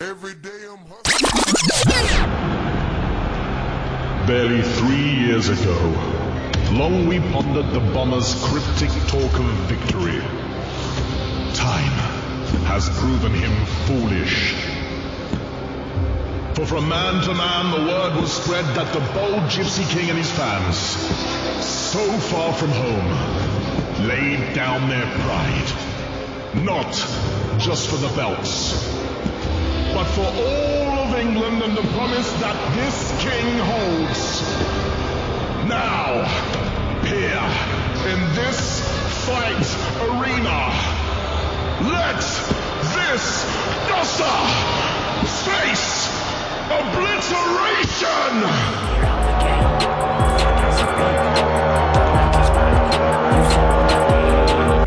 Every day I'm. Barely three years ago, long we pondered the bomber's cryptic talk of victory. Time has proven him foolish. For from man to man the word was spread that the bold Gypsy King and his fans, so far from home, laid down their pride. Not just for the belts, all of England and the promise that this king holds. Now, here, in this fight arena, let this Dossa face obliteration!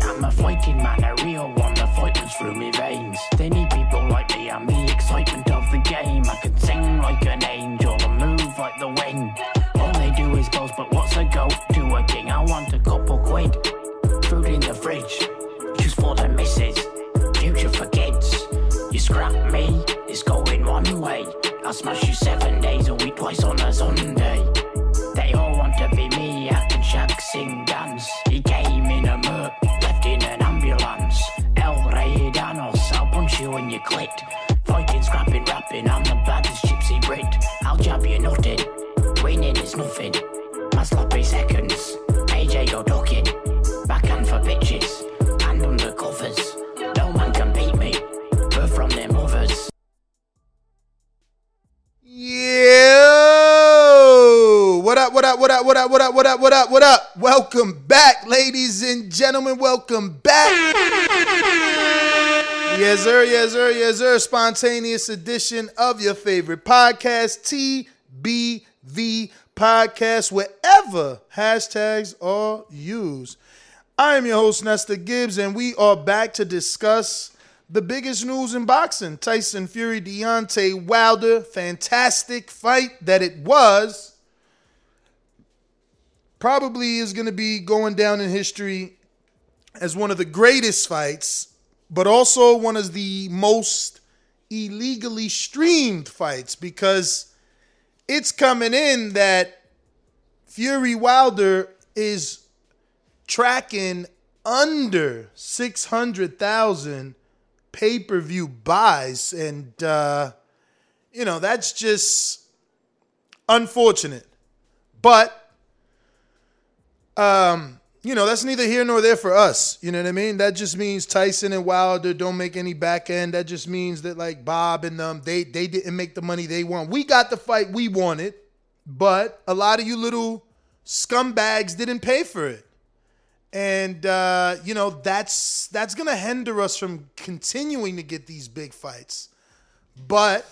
I'm a fighting man, a real one, the fight was through my veins. Couple. Food in the fridge, just for the missus. Future for kids. You scrap me, it's going one way. I'll smash you seven days a week, twice on a Sunday. What up, what up, what up, what up, what up? Welcome back, ladies and gentlemen. Welcome back. Yes, sir, yes, sir, yes, sir. Spontaneous edition of your favorite podcast, TBV Podcast, wherever hashtags are used. I am your host, Nestor Gibbs, and we are back to discuss the biggest news in boxing Tyson Fury, Deontay Wilder. Fantastic fight that it was. Probably is going to be going down in history as one of the greatest fights, but also one of the most illegally streamed fights because it's coming in that Fury Wilder is tracking under 600,000 pay per view buys. And, uh, you know, that's just unfortunate. But, um, you know, that's neither here nor there for us. You know what I mean? That just means Tyson and Wilder don't make any back end. That just means that like Bob and them, they they didn't make the money they want. We got the fight we wanted, but a lot of you little scumbags didn't pay for it and uh, you know that's that's gonna hinder us from continuing to get these big fights. But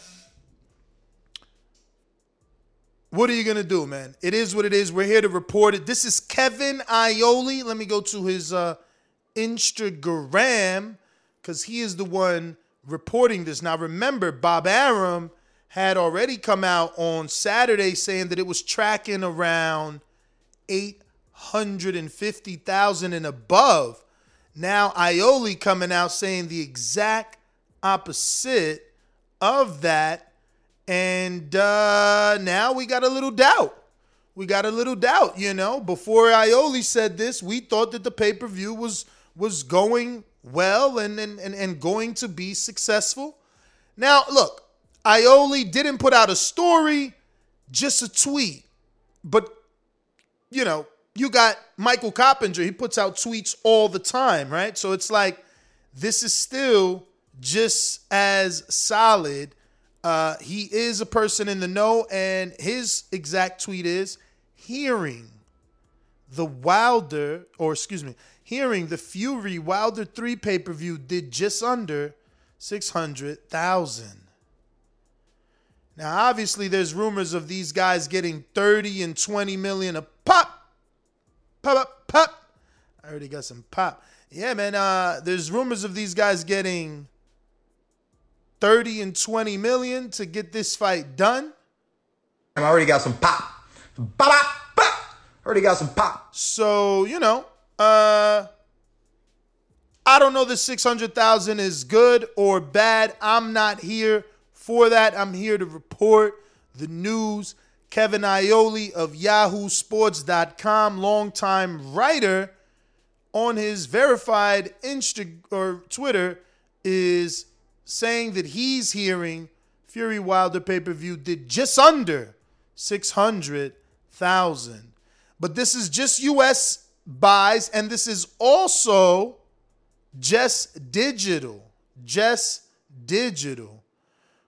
what are you gonna do, man? It is what it is. We're here to report it. This is Kevin Iole. Let me go to his uh, Instagram because he is the one reporting this. Now, remember, Bob Arum had already come out on Saturday saying that it was tracking around eight hundred and fifty thousand and above. Now Iole coming out saying the exact opposite of that, and uh, now we got a little doubt. We got a little doubt, you know. Before Iole said this, we thought that the pay per view was was going well and, and and and going to be successful. Now, look, Iole didn't put out a story, just a tweet, but you know, you got Michael Coppinger. He puts out tweets all the time, right? So it's like this is still just as solid. Uh, he is a person in the know, and his exact tweet is hearing the Wilder, or excuse me, hearing the Fury Wilder 3 pay per view did just under 600,000. Now, obviously, there's rumors of these guys getting 30 and 20 million a pop. Pop, pop, pop. I already got some pop. Yeah, man. Uh, there's rumors of these guys getting 30 and 20 million to get this fight done. I already got some pop. Pop, pop. Already got some pop. So, you know, uh I don't know that 600,000 is good or bad. I'm not here for that. I'm here to report the news. Kevin Iole of yahoosports.com, longtime writer on his verified Insta or Twitter is saying that he's hearing Fury Wilder pay-per-view did just under 600,000. But this is just US buys and this is also just digital. Just digital.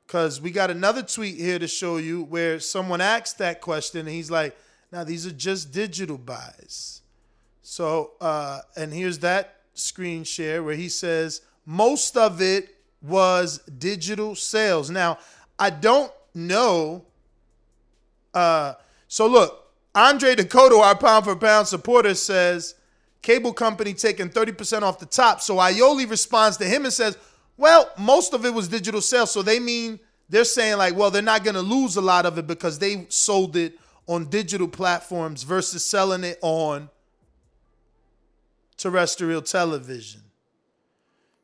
Because we got another tweet here to show you where someone asked that question and he's like, now these are just digital buys. So, uh, and here's that screen share where he says most of it was digital sales. Now, I don't know. Uh, so look, Andre Dakota, our pound for pound supporter, says cable company taking 30% off the top. So Iole responds to him and says, well, most of it was digital sales. So they mean they're saying like, well, they're not going to lose a lot of it because they sold it on digital platforms versus selling it on terrestrial television.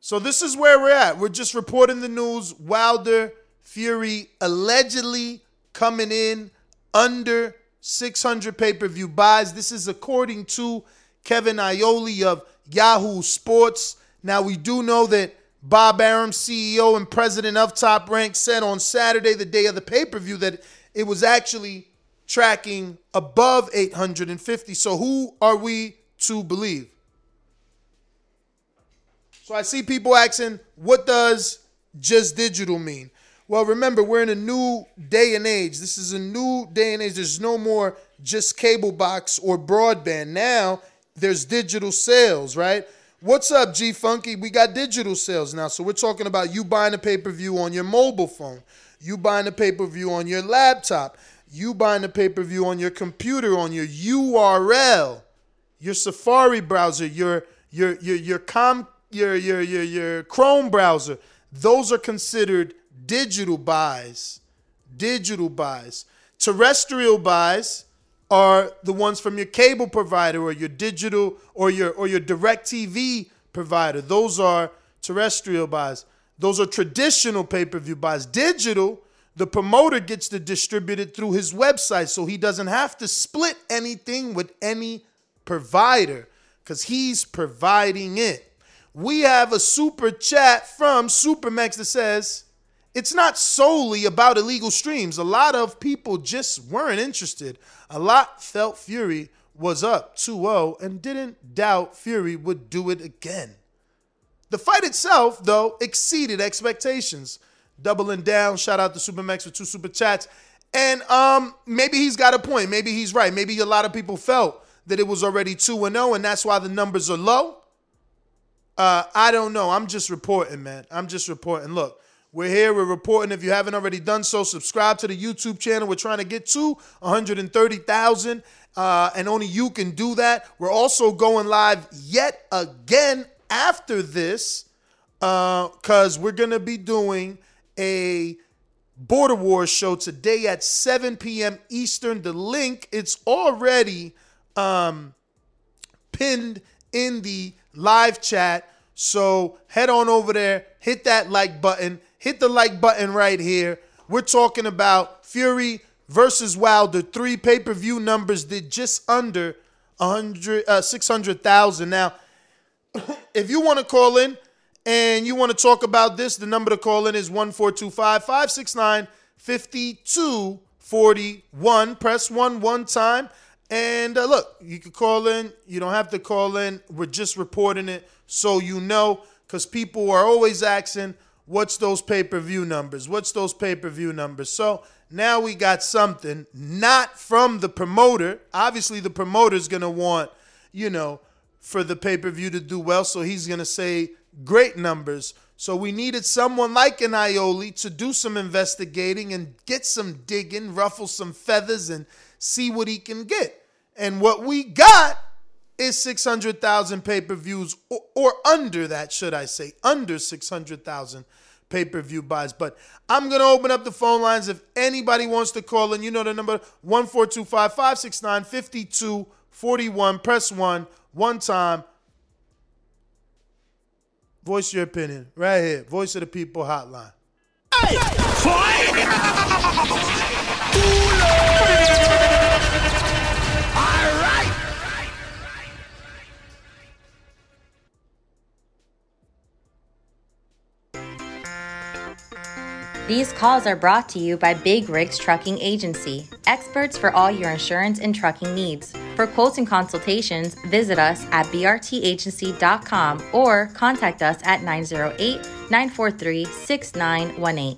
So this is where we're at. We're just reporting the news. Wilder Fury allegedly coming in under 600 pay-per-view buys. This is according to Kevin Iole of Yahoo Sports. Now we do know that Bob Arum, CEO and president of Top Rank, said on Saturday, the day of the pay-per-view, that it was actually tracking above 850. So who are we to believe? So I see people asking, what does just digital mean? Well, remember, we're in a new day and age. This is a new day and age. There's no more just cable box or broadband. Now there's digital sales, right? What's up, G Funky? We got digital sales now. So we're talking about you buying a pay per view on your mobile phone, you buying a pay per view on your laptop, you buying a pay per view on your computer, on your URL, your Safari browser, your your your your com your your your your Chrome browser. Those are considered digital buys. Digital buys. Terrestrial buys are the ones from your cable provider or your digital or your or your direct TV provider. Those are terrestrial buys. Those are traditional pay-per-view buys. Digital, the promoter gets to distribute it through his website so he doesn't have to split anything with any provider cuz he's providing it. We have a super chat from Supermax that says it's not solely about illegal streams. A lot of people just weren't interested. A lot felt Fury was up 2 0 and didn't doubt Fury would do it again. The fight itself, though, exceeded expectations. Doubling down, shout out to Supermax for two super chats. And um, maybe he's got a point. Maybe he's right. Maybe a lot of people felt that it was already 2 0, and that's why the numbers are low. Uh, I don't know. I'm just reporting, man. I'm just reporting. Look, we're here. We're reporting. If you haven't already done so, subscribe to the YouTube channel. We're trying to get to 130,000, uh, and only you can do that. We're also going live yet again after this because uh, we're going to be doing a Border Wars show today at 7 p.m. Eastern. The link it's already um, pinned in the live chat. So head on over there, hit that like button, hit the like button right here. We're talking about Fury versus Wilder. Three pay per view numbers did just under 100, uh, 600,000. Now, if you want to call in and you want to talk about this, the number to call in is 1425 569 5241. Press one one time. And uh, look, you can call in. You don't have to call in. We're just reporting it so you know, because people are always asking, what's those pay per view numbers? What's those pay per view numbers? So now we got something not from the promoter. Obviously, the promoter's going to want, you know, for the pay per view to do well. So he's going to say great numbers. So we needed someone like an Iole to do some investigating and get some digging, ruffle some feathers, and see what he can get. And what we got is 600,000 pay per views, or, or under that, should I say, under 600,000 pay per view buys. But I'm going to open up the phone lines. If anybody wants to call in, you know the number 1425 569 5241. Press one, one time. Voice your opinion right here. Voice of the People Hotline. These calls are brought to you by Big Rigs Trucking Agency, experts for all your insurance and trucking needs. For quotes and consultations, visit us at brtagency.com or contact us at 908 943 6918.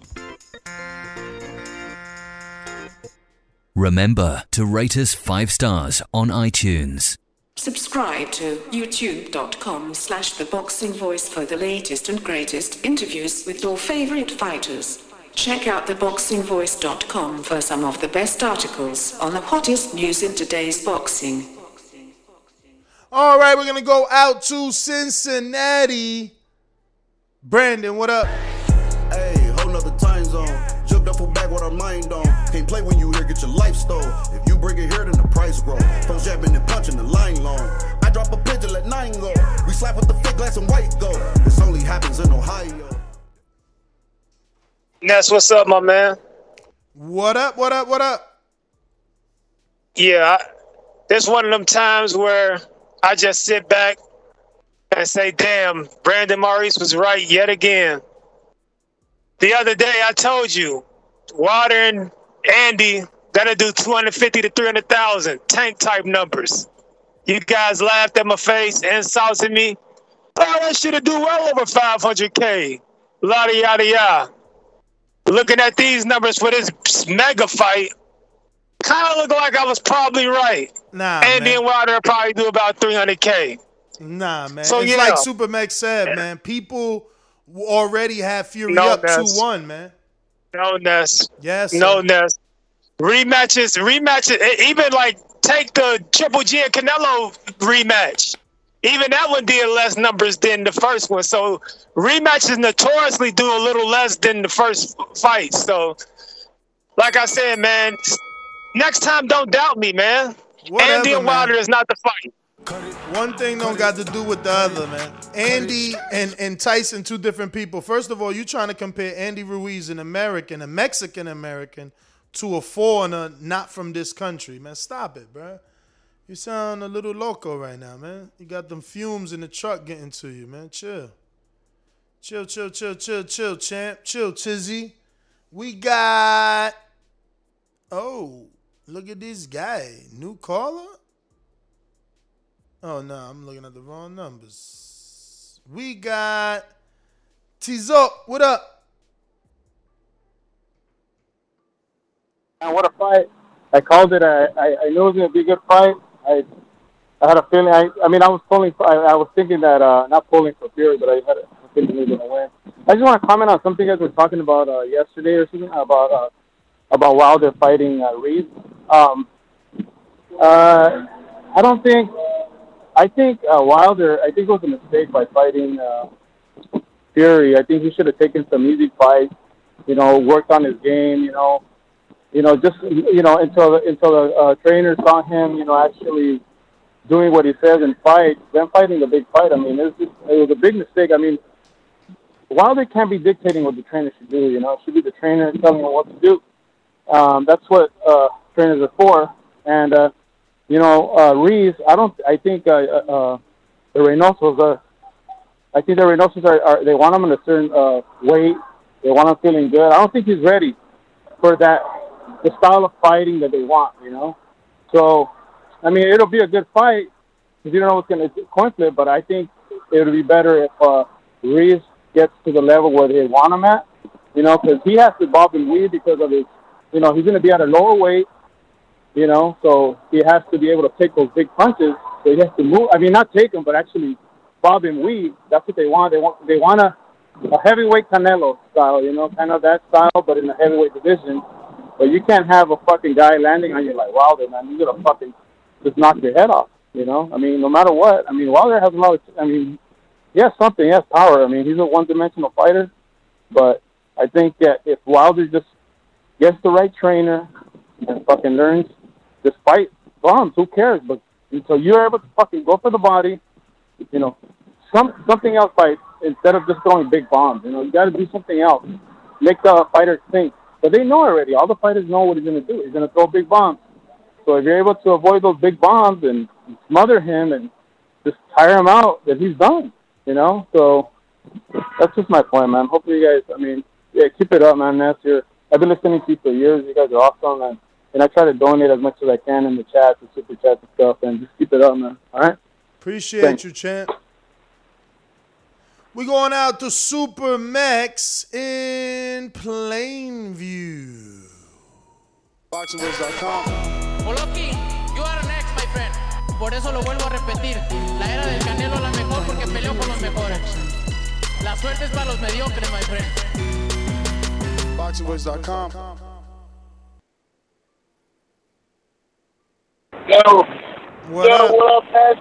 Remember to rate us five stars on iTunes. Subscribe to youtube.com slash the boxing voice for the latest and greatest interviews with your favorite fighters. Check out theboxingvoice.com for some of the best articles on the hottest news in today's boxing. All right, we're going to go out to Cincinnati. Brandon, what up? Hey, whole nother time zone. Jumped up for back with our mind on. Can't play when you here, get your life stole. If you bring it here, then the price grow. Folks jabbing and punching the line long. I drop a pigeon, let nine go. We slap with the thick glass and white go. This only happens in Ohio. Ness, what's up, my man? What up? What up? What up? Yeah, I, there's one of them times where I just sit back and say, damn, Brandon Maurice was right yet again. The other day I told you, Water and Andy gonna do 250 to 300,000 tank type numbers. You guys laughed at my face, insulted me. Oh, that should have do well over 500k. Yada yada yada. Looking at these numbers for this mega fight, kind of look like I was probably right. Nah, Andy man. and Wilder probably do about 300k. Nah, man. So, it's yeah. like Super Max said, man. People already have Fury No, up 2 1, man. No, Ness. Yes. No. Ness. Rematches, rematches, even like take the Triple G and Canelo rematch. Even that one did less numbers than the first one. So rematches notoriously do a little less than the first fight. So, like I said, man, next time don't doubt me, man. Whatever, Andy and man. Wilder is not the fight. One thing don't got to do with the other, man. Andy and, and Tyson, two different people. First of all, you trying to compare Andy Ruiz, an American, a Mexican American, to a foreigner not from this country, man. Stop it, bro. You sound a little loco right now, man. You got them fumes in the truck getting to you, man. Chill. Chill, chill, chill, chill, chill, champ. Chill, Tizzy. We got. Oh, look at this guy. New caller? Oh no, I'm looking at the wrong numbers. We got Tizo. What up? Man, what a fight! I called it. I, I, I knew it was gonna be a good fight. I I had a feeling. I, I mean, I was pulling. I, I was thinking that uh, not pulling for Fury, but I had a feeling he was gonna win. I just want to comment on something you guys were talking about uh, yesterday or something about uh, about Wilder fighting uh, Reed. Um, uh, I don't think. I think uh, Wilder. I think it was a mistake by fighting uh, Fury. I think he should have taken some easy fights. You know, worked on his game. You know, you know, just you know until the, until the uh, trainer saw him. You know, actually doing what he says in fight. Then fighting the big fight. I mean, it was, just, it was a big mistake. I mean, Wilder can't be dictating what the trainer should do. You know, it should be the trainer telling him what to do. Um, that's what uh, trainers are for. And uh, you know, uh. I don't. I think uh, uh, the Reynosos are. I think the Reynosos are, are. They want him in a certain uh, weight. They want him feeling good. I don't think he's ready for that. The style of fighting that they want. You know. So, I mean, it'll be a good fight because you don't know what's going to coin flip. But I think it'll be better if uh, Ruiz gets to the level where they want him at. You know, because he has to bob and weave because of his. You know, he's going to be at a lower weight. You know, so he has to be able to take those big punches. So he has to move. I mean, not take them, but actually bob and weave. That's what they want. They want. They want to a heavyweight Canelo style, you know, kind of that style, but in the heavyweight division. But you can't have a fucking guy landing on you like Wilder, man. You're gonna fucking just knock your head off, you know. I mean, no matter what. I mean, Wilder has a lot of. I mean, he has something. He has power. I mean, he's a one-dimensional fighter, but I think that if Wilder just gets the right trainer and fucking learns just fight bombs, who cares? But until you're able to fucking go for the body, you know, some something else fight instead of just throwing big bombs. You know, you got to do something else. Make the fighter think. But they know already. All the fighters know what he's going to do. He's going to throw big bombs. So if you're able to avoid those big bombs and smother him and just tire him out, then he's done. You know. So that's just my point, man. Hopefully you guys. I mean, yeah, keep it up, man. That's your. I've been listening to you for years. You guys are awesome, and and I try to donate as much as I can in the chat, the super chats and stuff, and just keep it up, man. All right. Appreciate Thanks. you, champ. We going out to Super Max in Plainview. BoxingWords.com. Oloki, you are next, my friend. Por eso lo vuelvo a repetir. La era del Canelo es la mejor porque peleó con los mejores. La suerte es para los mediocres, my friend. BoxingWords.com. Yo. What Yo, up? what up, man?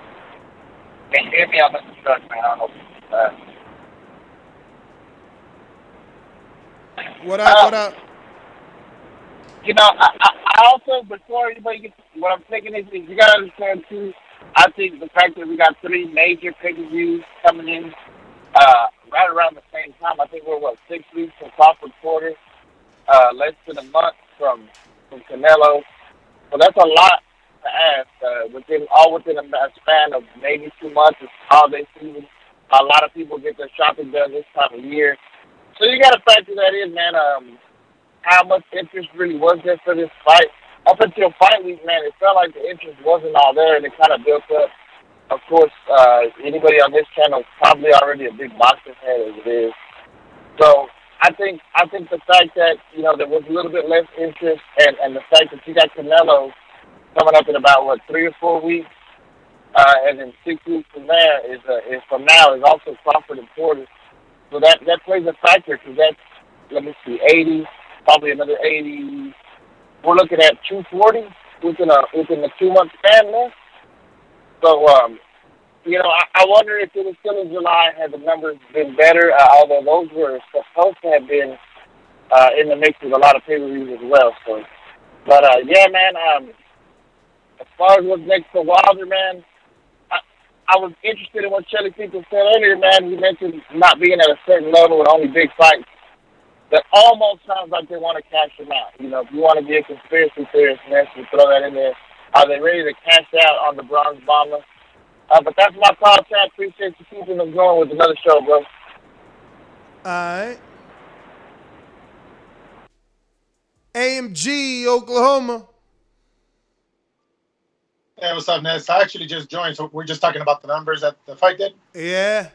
Can you hear me? I'm in the truck, man. I don't know. Uh, What up? What up? you know, I, I, also, before anybody gets, what I'm thinking is, is you got to understand, too, I think the fact that we got three major pay-per-views coming in uh, right around the same time. I think we're, what, six weeks from Crawford Porter, uh, less than a month from, from Canelo. So that's a lot to ask uh, within all within a span of maybe two months. It's holiday season. A lot of people get their shopping done this time of year. So you got to factor that in, man. Um, how much interest really was there for this fight? Up until fight week, man, it felt like the interest wasn't all there, and it kind of built up. Of course, uh, anybody on this channel probably already a big boxing fan as it is. So I think I think the fact that you know there was a little bit less interest, and and the fact that you got Canelo coming up in about what three or four weeks, uh, and then six weeks from there is uh, is from now is also Crawford Porter. So that that plays a factor because that's let me see, eighty, probably another eighty. We're looking at two forty within a within a two month span there. So um, you know, I, I wonder if it was still in July had the numbers been better. Uh, although those were supposed to have been uh, in the mix with a lot of pay per views as well. So, but uh, yeah, man. Um, as far as what's next for Wilder, man, I was interested in what Shelly People said earlier, man. He mentioned not being at a certain level with only big fights. That almost sounds like they want to cash him out. You know, if you want to be a conspiracy theorist, man, you throw that in there. Are they ready to cash out on the bronze bomber? Uh, but that's my podcast. Appreciate you keeping them going with another show, bro. Alright. AMG, Oklahoma. Hey, what's up, Ness? I actually just joined, so we're just talking about the numbers that the fight did. Yeah.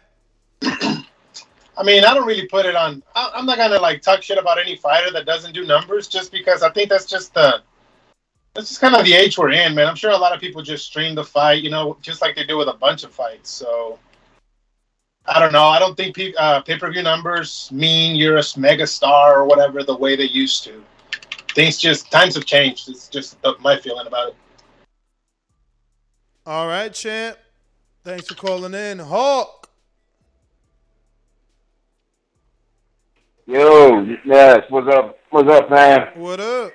I mean, I don't really put it on. I, I'm not gonna like talk shit about any fighter that doesn't do numbers, just because I think that's just the that's just kind of the age we're in, man. I'm sure a lot of people just stream the fight, you know, just like they do with a bunch of fights. So I don't know. I don't think pe- uh, pay-per-view numbers mean you're a mega star or whatever the way they used to. Things just times have changed. It's just my feeling about it. All right, champ. Thanks for calling in. Hawk. Yo, yes, what's up? What's up, man? What up?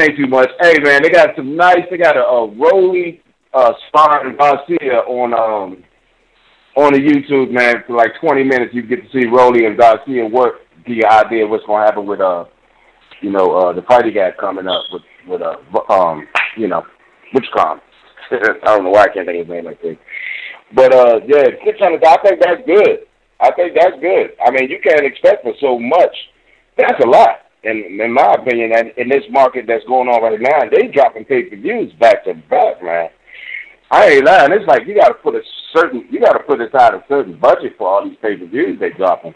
Ain't too much. Hey, man, they got some nice. They got a, a Rolly uh, sparring Garcia on um on the YouTube, man. For like 20 minutes, you get to see Rolly and Garcia work. Get your idea of what's gonna happen with uh, you know, uh, the fight he got coming up with with uh, um, you know, which com. I don't know why I can't think of his name like that. But uh, yeah, six hundred. I think that's good. I think that's good. I mean, you can't expect for so much. That's a lot. And in my opinion, and in this market that's going on right now, they dropping pay per views back to back, man. I ain't lying. It's like you got to put a certain, you got to put aside a certain budget for all these pay per views they dropping.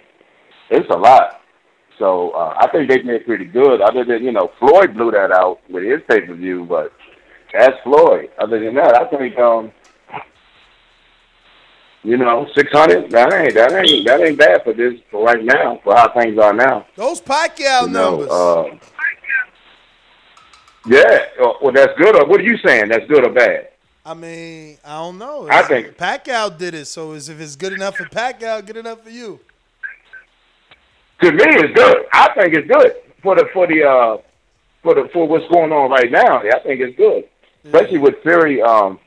It's a lot. So uh, I think they did pretty good. Other than you know, Floyd blew that out with his pay per view, but that's Floyd. Other than that, I think um, You know, six hundred. That ain't that ain't that ain't bad for this for right now for how things are now. Those Pacquiao You know, numbers. uh, yeah. uh, Well, that's good. Or what are you saying? That's good or bad? I mean, I don't know. I think- Pacquiao did it, so is if it's good enough for Pacquiao, good enough for you. To me, it's good. I think it's good for the for the uh for the for what's going on right now. I think it's good, especially with Fury. Um,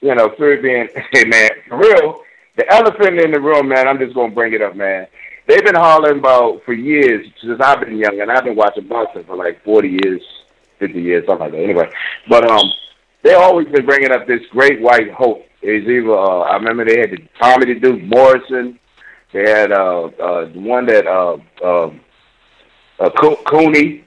you know, Fury being hey man, for real. The elephant in the room, man. I'm just gonna bring it up, man. They've been hollering about for years since I've been young, and I've been watching boxing for like 40 years, 50 years, something like that. Anyway, but um, they always been bringing up this great white hope. It's either uh, I remember they had the Tommy the Duke Morrison. They had uh, uh, the one that uh, uh, uh, Co- Cooney,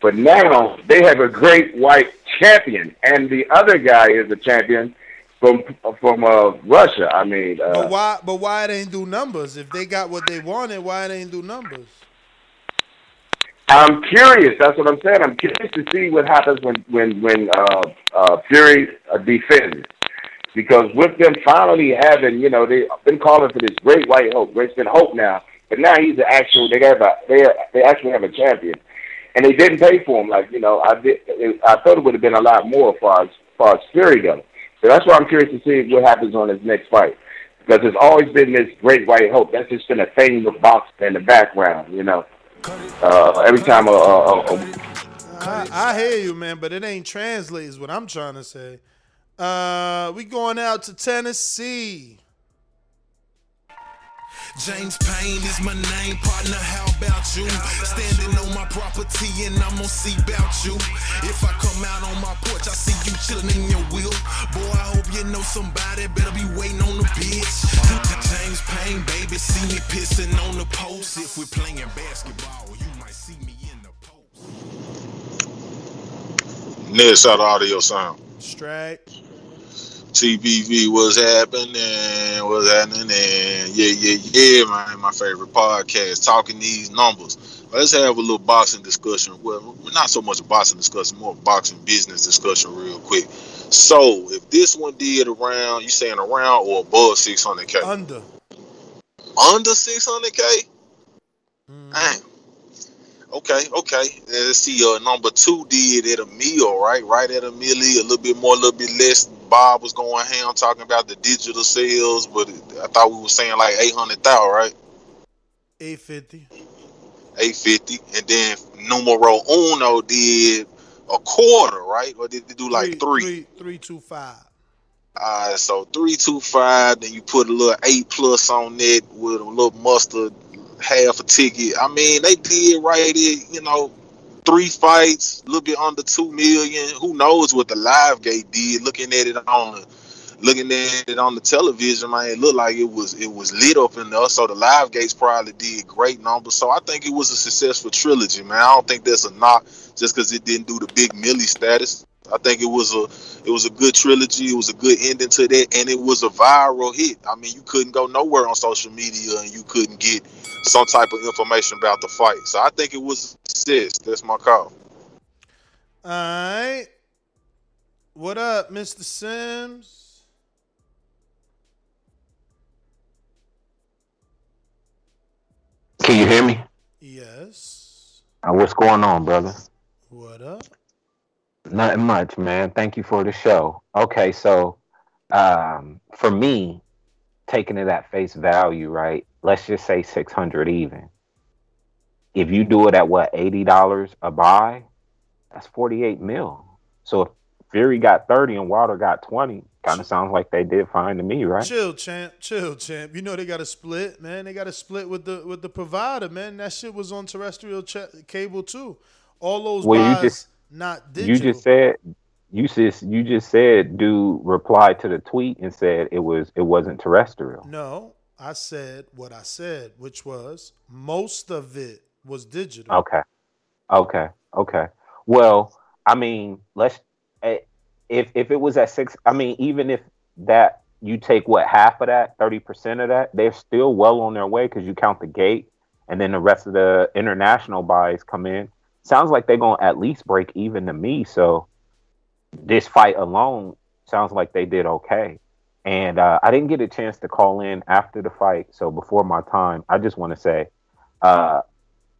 but now they have a great white champion, and the other guy is a champion from from uh, Russia. I mean, uh, But why? But why they ain't do numbers? If they got what they wanted, why they ain't do numbers? I'm curious. That's what I'm saying. I'm curious to see what happens when when when uh, uh, Fury uh, defends, because with them finally having, you know, they've been calling for this great white hope. It's been hope now, but now he's the actual. They have a they they actually have a champion, and they didn't pay for him. Like you know, I did. It, I thought it would have been a lot more far as, far as Fury goes. So that's why I'm curious to see what happens on his next fight. Because there's always been this great white hope. That's just been a thing with boxing in the background, you know. Uh, every time a, a, a, a I, I hear you, man, but it ain't translate is what I'm trying to say. Uh, we going out to Tennessee. James Payne is my name, partner. How about you? Standing on my property and I'm gonna see about you. If I come out on my porch, I see you chilling in your wheel. Boy, I hope you know somebody better be waiting on the bitch. James Payne, baby, see me pissing on the post. If we're playing basketball, you might see me in the Next out audio sound. Straight. TBV, what's happening? What's happening? And yeah, yeah, yeah, man. My favorite podcast, talking these numbers. Let's have a little boxing discussion. Well, not so much a boxing discussion, more boxing business discussion, real quick. So, if this one did around, you saying around or above 600k? Under. Under 600k? Damn. Okay, okay. Let's see. Uh, number two did at a meal, right? Right at a milli, a little bit more, a little bit less. Bob was going ham talking about the digital sales, but I thought we were saying like eight hundred thousand, right? 850. Eight fifty, and then numero uno did a quarter, right? Or did they do like three? Three, three, two, five. Alright, so three two five. Then you put a little eight plus on it with a little mustard, half a ticket. I mean, they did right. It you know, three fights, a little bit under two million. Who knows what the live gate did? Looking at it on the, looking at it on the television, man, it looked like it was it was lit up in there. So the live gates probably did great numbers. So I think it was a successful trilogy, man. I don't think that's a knock just because it didn't do the big Millie status. I think it was a it was a good trilogy. It was a good ending to that, and it was a viral hit. I mean, you couldn't go nowhere on social media and you couldn't get some type of information about the fight. So I think it was a success. That's my call. All right. What up, Mr. Sims? Can you hear me? Yes. Uh, what's going on, brother? What up? Nothing much, man. Thank you for the show. Okay, so um, for me, taking it at face value, right? Let's just say six hundred even. If you do it at what eighty dollars a buy, that's forty eight mil. So if Fury got thirty and Wilder got twenty, kind of sounds like they did fine to me, right? Chill, champ. Chill, champ. You know they got a split, man. They got a split with the with the provider, man. That shit was on terrestrial ch- cable too. All those Well, you buys, just not digital. you just said you just you just said dude replied to the tweet and said it was it wasn't terrestrial. No, I said what I said, which was most of it was digital. Okay. Okay. Okay. Well, I mean, let's eh, if if it was at six, I mean, even if that you take what half of that, thirty percent of that, they're still well on their way because you count the gate, and then the rest of the international buys come in. Sounds like they're gonna at least break even to me. So this fight alone sounds like they did okay. And uh, I didn't get a chance to call in after the fight, so before my time, I just want to say, uh,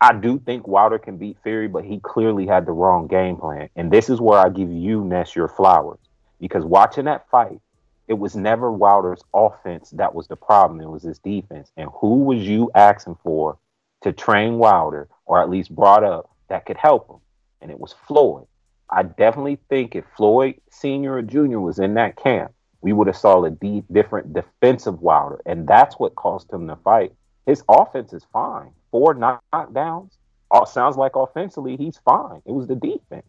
I do think Wilder can beat Fury, but he clearly had the wrong game plan. And this is where I give you Ness your flowers because watching that fight, it was never Wilder's offense that was the problem. It was his defense. And who was you asking for to train Wilder, or at least brought up that could help him? And it was Floyd. I definitely think if Floyd Senior or Junior was in that camp, we would have saw a deep, different defensive Wilder, and that's what cost him the fight. His offense is fine. Four knockdowns. All sounds like offensively he's fine. It was the defense.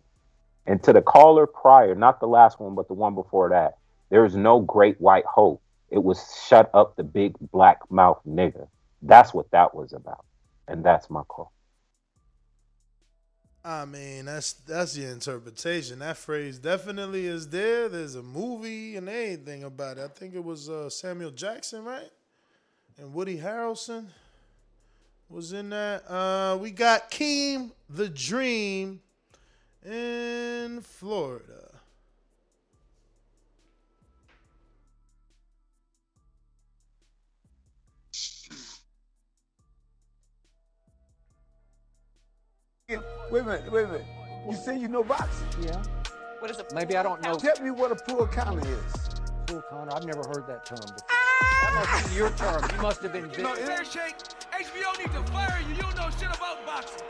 And to the caller prior, not the last one, but the one before that, there is no great white hope. It was shut up the big black mouth nigger. That's what that was about. And that's my call. I mean, that's that's the interpretation. That phrase definitely is there. There's a movie and everything about it. I think it was uh, Samuel Jackson, right? And Woody Harrelson was in that. Uh, we got Keem the Dream in Florida. Wait a minute, wait a minute. You say you know boxing? Yeah. What is it? Maybe I don't know. Tell me what a full counter is. Full counter. I've never heard that term before. That must be your term. You must have been. No, Fair Shake, HBO need to fire you. You don't know shit about boxing.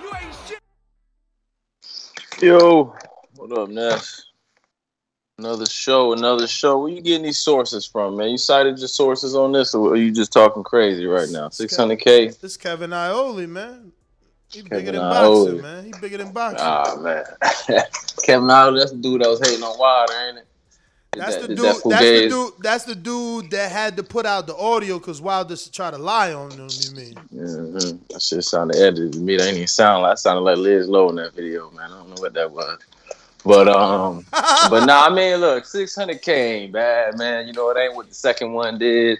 You ain't shit. Yo, what up, Ness? Another show, another show. Where you getting these sources from, man? You cited your sources on this, or are you just talking crazy right now? Six hundred k. This Kevin Iole, man. He bigger than boxing, man. He bigger than boxing. Ah man, Kevin Iole, that's the dude that was hating on Wilder, ain't it? That's that- the dude. that That's the dude. That's the dude that had to put out the audio because Wilder tried to lie on him. You mean? hmm That shit sounded edited to me. That ain't even sound like. That sounded like Liz Lowe in that video, man. I don't know what that was. But um, but nah, I mean, look, 600k ain't bad, man. You know, it ain't what the second one did.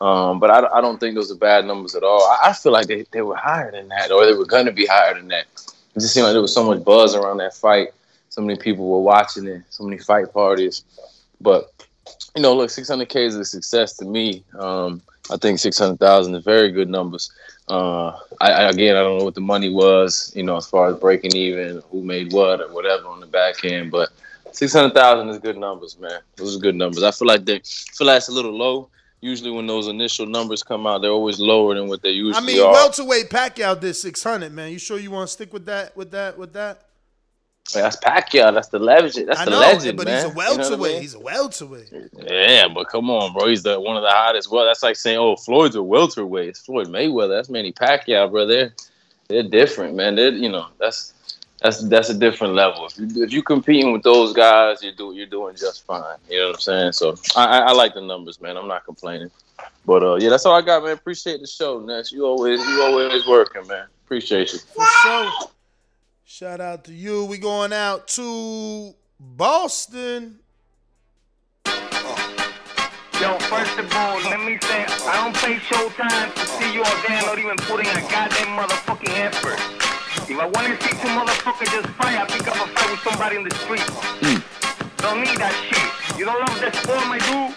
Um, but I, I don't think those are bad numbers at all. I, I feel like they, they were higher than that, or they were gonna be higher than that. It just seemed like there was so much buzz around that fight. So many people were watching it. So many fight parties. But you know, look, 600k is a success to me. Um, I think 600,000 is very good numbers. Uh, I, again, I don't know what the money was, you know, as far as breaking even, who made what or whatever on the back end, but 600,000 is good numbers, man. Those are good numbers. I feel like they feel like it's a little low. Usually, when those initial numbers come out, they're always lower than what they usually I mean, are. welterweight Pacquiao did six hundred, man. You sure you want to stick with that? With that? With that? that's Pacquiao. That's the legend. That's I the know, legend, but man. he's a You know I welterweight. mean? He's a welterweight. Yeah, but come on, bro. He's the one of the hottest. Well, that's like saying, oh, Floyd's a welterweight. It's Floyd Mayweather. That's Manny Pacquiao, bro. They're they're different, man. They're you know that's that's that's a different level. If you if you competing with those guys, you do you're doing just fine. You know what I'm saying? So I, I, I like the numbers, man. I'm not complaining. But uh, yeah, that's all I got, man. Appreciate the show, Ness. You always you always working, man. Appreciate you. For sure. Shout out to you. We going out to Boston. Yo, first of all, let me say, I don't pay Showtime to see you all there not even putting a goddamn motherfucking effort. If I want to see two motherfuckers just fight, I pick up a fight with somebody in the street. Hmm. Don't need that shit. You don't love that sport, my dude?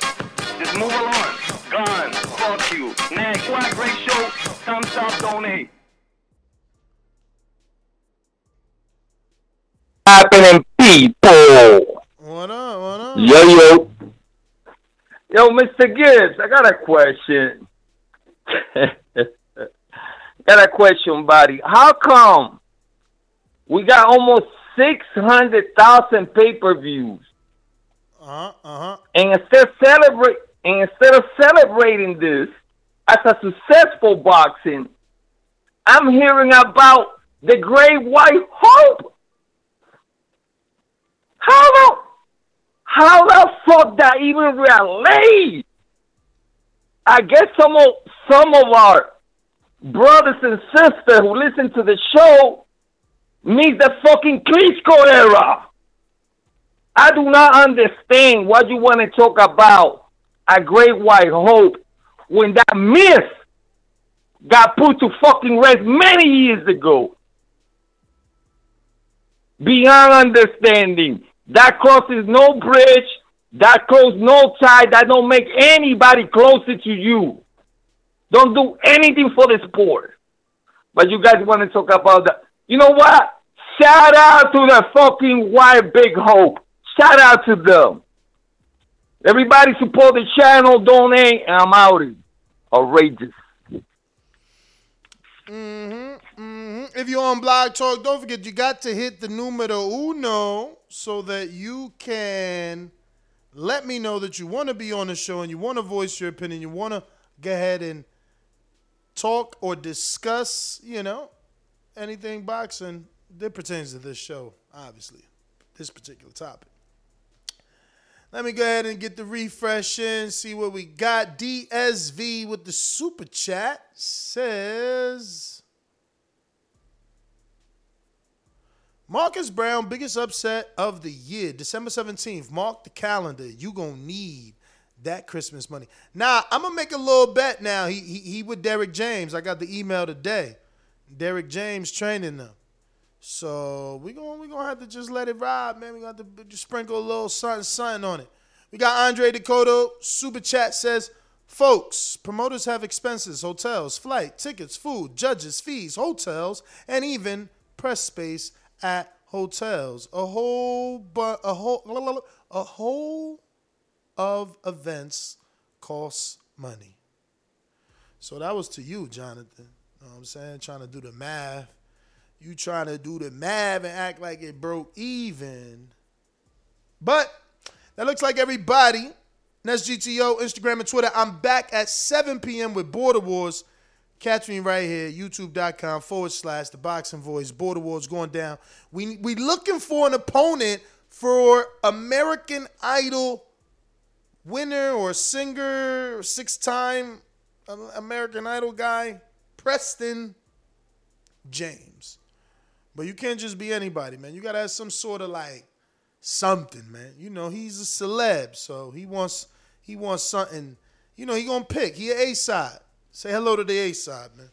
Just move along. Gone. Fuck you. Next. What a great show. Thumbs up, donate. happening, people? What up? What up? Yo, yo. Yo, Mr. Gibbs, I got a question. got a question, buddy. How come we got almost 600,000 pay-per-views? Uh-huh. Uh-huh. And instead of celebrate, and instead of celebrating this as a successful boxing, I'm hearing about the Great White Hope. How the how the fuck that even relate? I guess some of some of our brothers and sisters who listen to the show meet the fucking Klitschko era. I do not understand what you want to talk about a great white hope when that myth got put to fucking rest many years ago. Beyond understanding, that crosses no bridge That close no tie, that don't make anybody closer to you. Don't do anything for the sport. But you guys want to talk about that. You know what? Shout out to the fucking white big hope. Shout out to them. Everybody support the channel, donate, and I'm out. Outrageous. Mm-hmm, mm-hmm. If you're on Blog Talk, don't forget you got to hit the numero uno so that you can let me know that you want to be on the show and you want to voice your opinion. You want to go ahead and talk or discuss, you know, anything boxing that pertains to this show, obviously, this particular topic. Let me go ahead and get the refresh in, see what we got. DSV with the super chat says Marcus Brown, biggest upset of the year, December 17th. Mark the calendar. You gonna need that Christmas money. Now, I'm gonna make a little bet now. He he, he with Derrick James. I got the email today. Derrick James training them. So we gonna we gonna have to just let it ride, man. We got to just sprinkle a little something, something on it. We got Andre Dakota super chat says, folks, promoters have expenses, hotels, flight, tickets, food, judges, fees, hotels, and even press space at hotels. A whole but a whole a whole of events costs money. So that was to you, Jonathan. Know what I'm saying? Trying to do the math. You trying to do the math and act like it broke even. But that looks like everybody. That's GTO, Instagram, and Twitter. I'm back at 7 p.m. with Border Wars. Catch me right here, youtube.com forward slash the boxing voice. Border Wars going down. We we looking for an opponent for American Idol winner or singer, six time American Idol guy, Preston James. But you can't just be anybody, man. You gotta have some sort of like something, man. You know, he's a celeb, so he wants he wants something. You know, he gonna pick. He a A side. Say hello to the A side, man.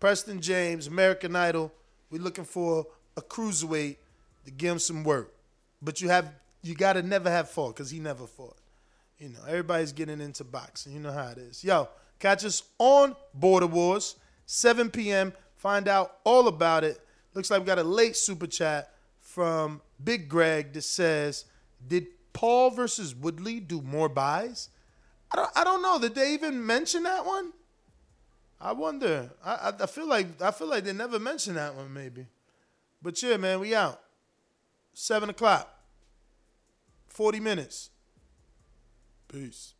Preston James, American Idol. We looking for a cruiserweight to give him some work. But you have you gotta never have fought, because he never fought. You know, everybody's getting into boxing. You know how it is. Yo, catch us on Border Wars, 7 p.m. Find out all about it. Looks like we got a late super chat from Big Greg that says, "Did Paul versus Woodley do more buys?" I don't, I don't know. Did they even mention that one? I wonder. I, I, I feel like I feel like they never mentioned that one. Maybe, but yeah, man, we out. Seven o'clock. Forty minutes. Peace.